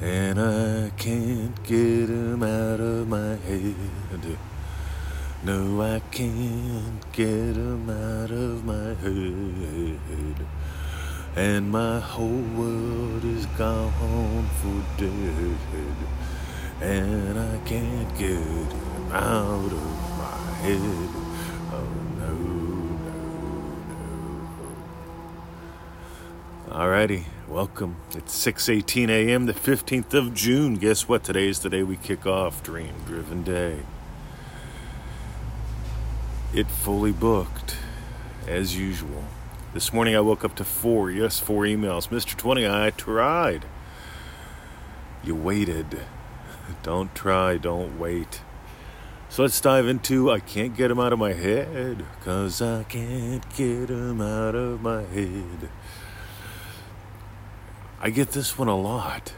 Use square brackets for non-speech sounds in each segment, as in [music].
and I can't get him out of my head. No, I can't get him out of my head. And my whole world is gone for dead. And I can't get him out of my head. Oh no, no, no. Alrighty, welcome. It's 6:18 a.m. the 15th of June. Guess what? Today is the day we kick off Dream Driven Day. It fully booked, as usual. This morning I woke up to four, yes, four emails. Mr. Tony, I tried. You waited. Don't try, don't wait. So let's dive into I can't get them out of my head, cause I can't get them out of my head. I get this one a lot.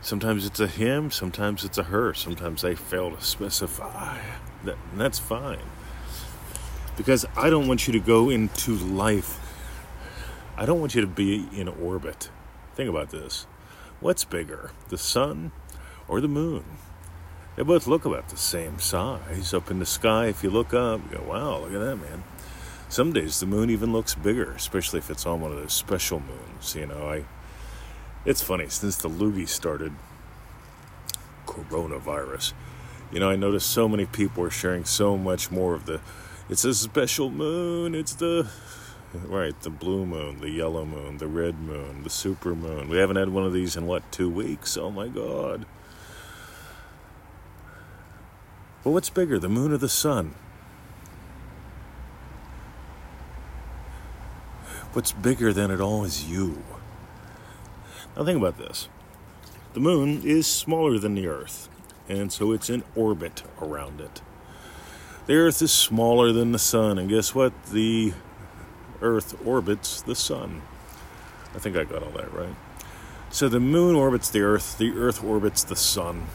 Sometimes it's a him, sometimes it's a her, sometimes they fail to specify. That, that's fine. Because I don't want you to go into life, I don't want you to be in orbit. Think about this. What's bigger, the sun or the moon? They both look about the same size up in the sky. If you look up, you go, wow, look at that, man. Some days the moon even looks bigger, especially if it's on one of those special moons. You know, I. It's funny since the loogie started coronavirus. You know, I noticed so many people are sharing so much more of the. It's a special moon. It's the right, the blue moon, the yellow moon, the red moon, the super moon. We haven't had one of these in what two weeks? Oh my god. But what's bigger, the moon or the sun? What's bigger than it all is you. Now, think about this the moon is smaller than the Earth, and so it's in orbit around it. The Earth is smaller than the sun, and guess what? The Earth orbits the sun. I think I got all that right. So the moon orbits the Earth, the Earth orbits the sun.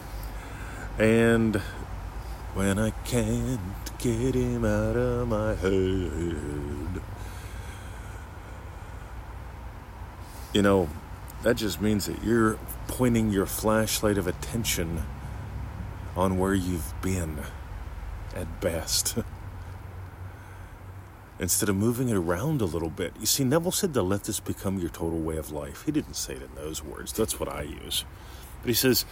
And when I can't get him out of my head. You know, that just means that you're pointing your flashlight of attention on where you've been at best. [laughs] Instead of moving it around a little bit. You see, Neville said to let this become your total way of life. He didn't say it in those words. That's what I use. But he says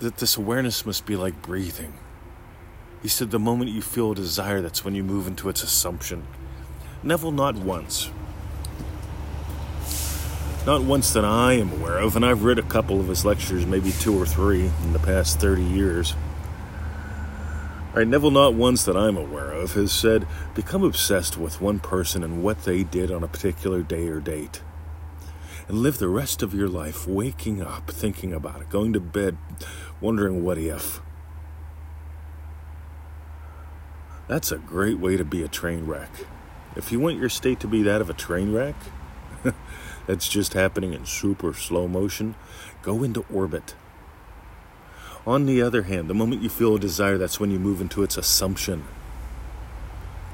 that this awareness must be like breathing. He said the moment you feel a desire, that's when you move into its assumption. Neville, not once. Not once that I am aware of, and I've read a couple of his lectures, maybe two or three, in the past 30 years. All right, Neville, not once that I'm aware of, has said, become obsessed with one person and what they did on a particular day or date. And live the rest of your life waking up, thinking about it, going to bed, wondering what if. That's a great way to be a train wreck. If you want your state to be that of a train wreck, [laughs] that's just happening in super slow motion, go into orbit. On the other hand, the moment you feel a desire, that's when you move into its assumption.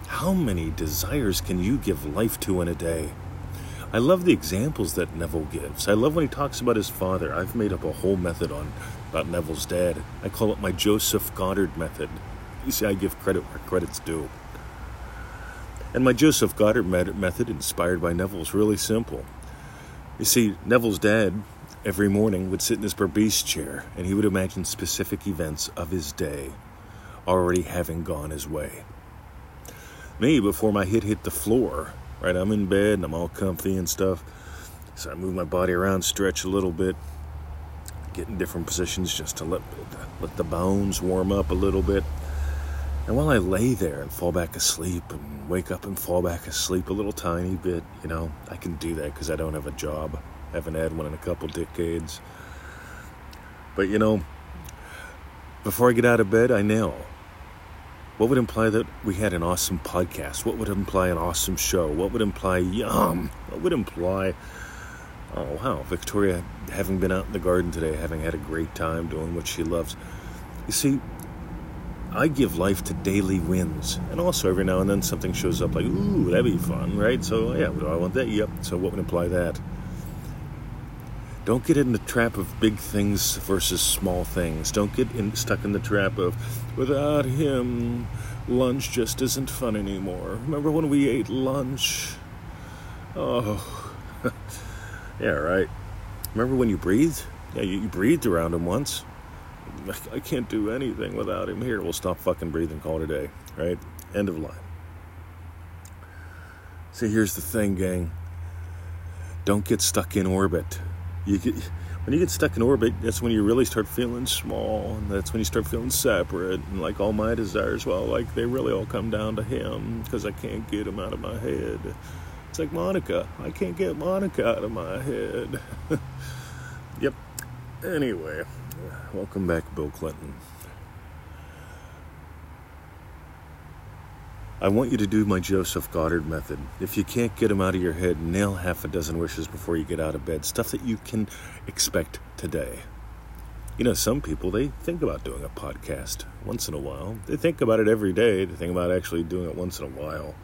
How many desires can you give life to in a day? I love the examples that Neville gives. I love when he talks about his father. I've made up a whole method on about Neville's dad. I call it my Joseph Goddard method. You see, I give credit where credit's due. And my Joseph Goddard method, inspired by Neville, is really simple. You see, Neville's dad every morning would sit in his Berbice chair and he would imagine specific events of his day already having gone his way. Me, before my hit hit the floor, right, I'm in bed and I'm all comfy and stuff. So I move my body around, stretch a little bit, get in different positions just to let, let the bones warm up a little bit. And while I lay there and fall back asleep and wake up and fall back asleep a little tiny bit, you know, I can do that because I don't have a job. I haven't had one in a couple decades. But you know, before I get out of bed, I know. What would imply that we had an awesome podcast? What would imply an awesome show? What would imply yum? What would imply, oh wow, Victoria having been out in the garden today, having had a great time doing what she loves? You see, I give life to daily wins. And also every now and then something shows up like, ooh, that'd be fun, right? So, yeah, do I want that? Yep. So, what would imply that? Don't get in the trap of big things versus small things. Don't get in, stuck in the trap of, without him, lunch just isn't fun anymore. Remember when we ate lunch? Oh, [laughs] yeah, right. Remember when you breathed? Yeah, you, you breathed around him once. [laughs] I can't do anything without him here. We'll stop fucking breathing, call it a day, right? End of line. See, here's the thing, gang. Don't get stuck in orbit. You get, when you get stuck in orbit, that's when you really start feeling small, and that's when you start feeling separate. And like all my desires, well, like they really all come down to him because I can't get him out of my head. It's like Monica. I can't get Monica out of my head. [laughs] yep. Anyway, welcome back, Bill Clinton. I want you to do my Joseph Goddard method. If you can't get them out of your head, nail half a dozen wishes before you get out of bed. Stuff that you can expect today. You know, some people, they think about doing a podcast once in a while. They think about it every day. They think about actually doing it once in a while.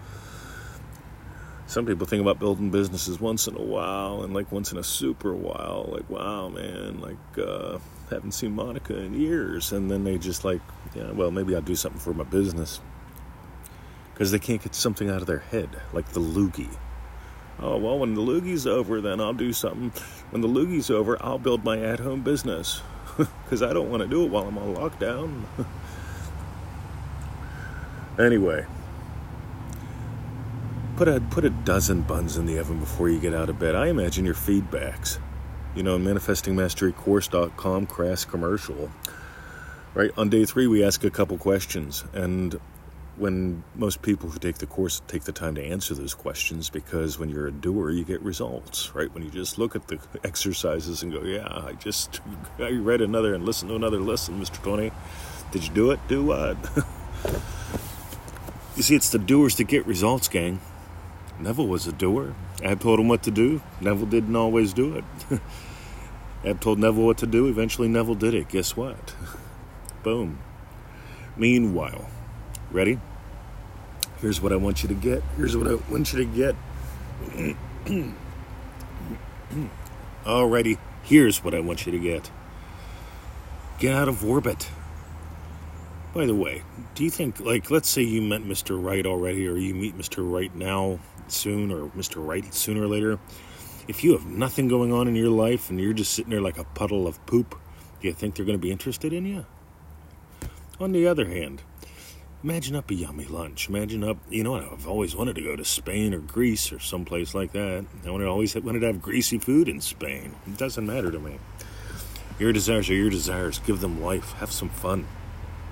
Some people think about building businesses once in a while and like once in a super while. Like, wow, man, like, uh, haven't seen Monica in years. And then they just like, yeah, well, maybe I'll do something for my business because they can't get something out of their head, like the loogie. Oh, well, when the loogie's over, then I'll do something. When the loogie's over, I'll build my at home business [laughs] because I don't want to do it while I'm on lockdown. [laughs] anyway, put a, put a dozen buns in the oven before you get out of bed. I imagine your feedbacks. You know, manifestingmasterycourse.com crass commercial. Right on day three, we ask a couple questions, and when most people who take the course take the time to answer those questions because when you're a doer you get results right? When you just look at the exercises and go yeah i just i read another and listened to another lesson mr tony. Did you do it? Do what? [laughs] You see it's the doers that get results gang neville was a doer ab told him what to do neville didn't always do it [laughs] ab told neville what to do eventually neville did it guess what [laughs] boom meanwhile Ready? Here's what I want you to get. Here's what I want you to get. [clears throat] Alrighty, here's what I want you to get. Get out of orbit. By the way, do you think, like, let's say you met Mr. Right already, or you meet Mr. Right now soon, or Mr. Right sooner or later? If you have nothing going on in your life and you're just sitting there like a puddle of poop, do you think they're going to be interested in you? On the other hand, Imagine up a yummy lunch. Imagine up, you know, I've always wanted to go to Spain or Greece or someplace like that. I wanted, always wanted to have greasy food in Spain. It doesn't matter to me. Your desires are your desires. Give them life. Have some fun.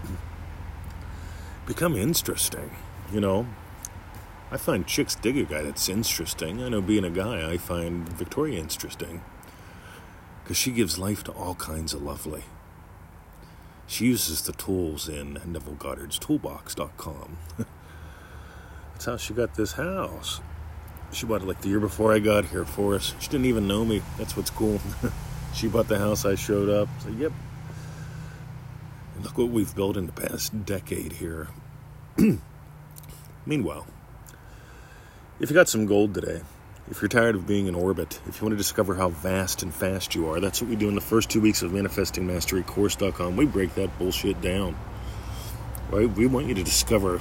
[clears throat] Become interesting. You know, I find chicks dig a guy that's interesting. I know being a guy, I find Victoria interesting because she gives life to all kinds of lovely. She uses the tools in Neville Goddard's toolbox.com. [laughs] That's how she got this house. She bought it like the year before I got here for us. She didn't even know me. That's what's cool. [laughs] she bought the house I showed up. So, yep. And look what we've built in the past decade here. [clears throat] Meanwhile, if you got some gold today, if you're tired of being in orbit, if you want to discover how vast and fast you are, that's what we do in the first two weeks of ManifestingMasteryCourse.com. We break that bullshit down. Right? We want you to discover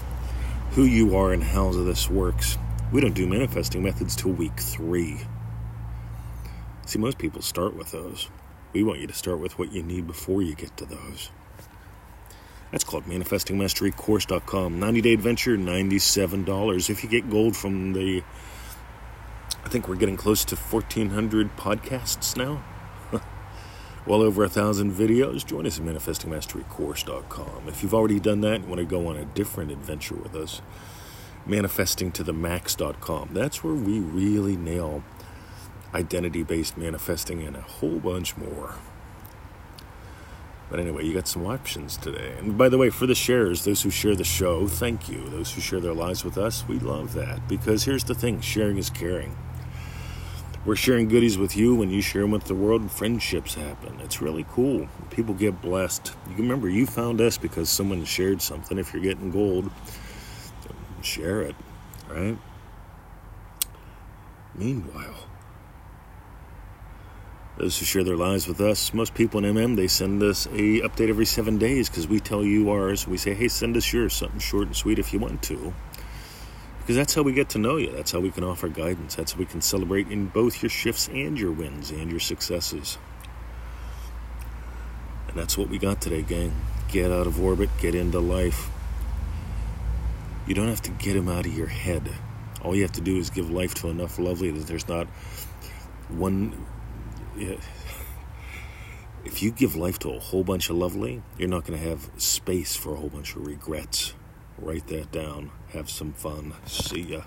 who you are and how this works. We don't do manifesting methods till week three. See, most people start with those. We want you to start with what you need before you get to those. That's called ManifestingMasteryCourse.com. 90 day adventure, $97. If you get gold from the I think we're getting close to 1,400 podcasts now. [laughs] well over a thousand videos. Join us at ManifestingMasteryCourse.com. If you've already done that and want to go on a different adventure with us, ManifestingToTheMax.com. That's where we really nail identity based manifesting and a whole bunch more. But anyway, you got some options today. And by the way, for the sharers, those who share the show, thank you. Those who share their lives with us, we love that. Because here's the thing sharing is caring. We're sharing goodies with you when you share them with the world, and friendships happen. It's really cool. People get blessed. You remember, you found us because someone shared something. If you're getting gold, share it, right? Meanwhile, Those who share their lives with us, most people in MM, they send us a update every seven days because we tell you ours. We say, hey, send us yours, something short and sweet if you want to. Because that's how we get to know you. That's how we can offer guidance. That's how we can celebrate in both your shifts and your wins and your successes. And that's what we got today, gang. Get out of orbit, get into life. You don't have to get him out of your head. All you have to do is give life to enough lovely that there's not one. If you give life to a whole bunch of lovely, you're not going to have space for a whole bunch of regrets. Write that down. Have some fun. See ya.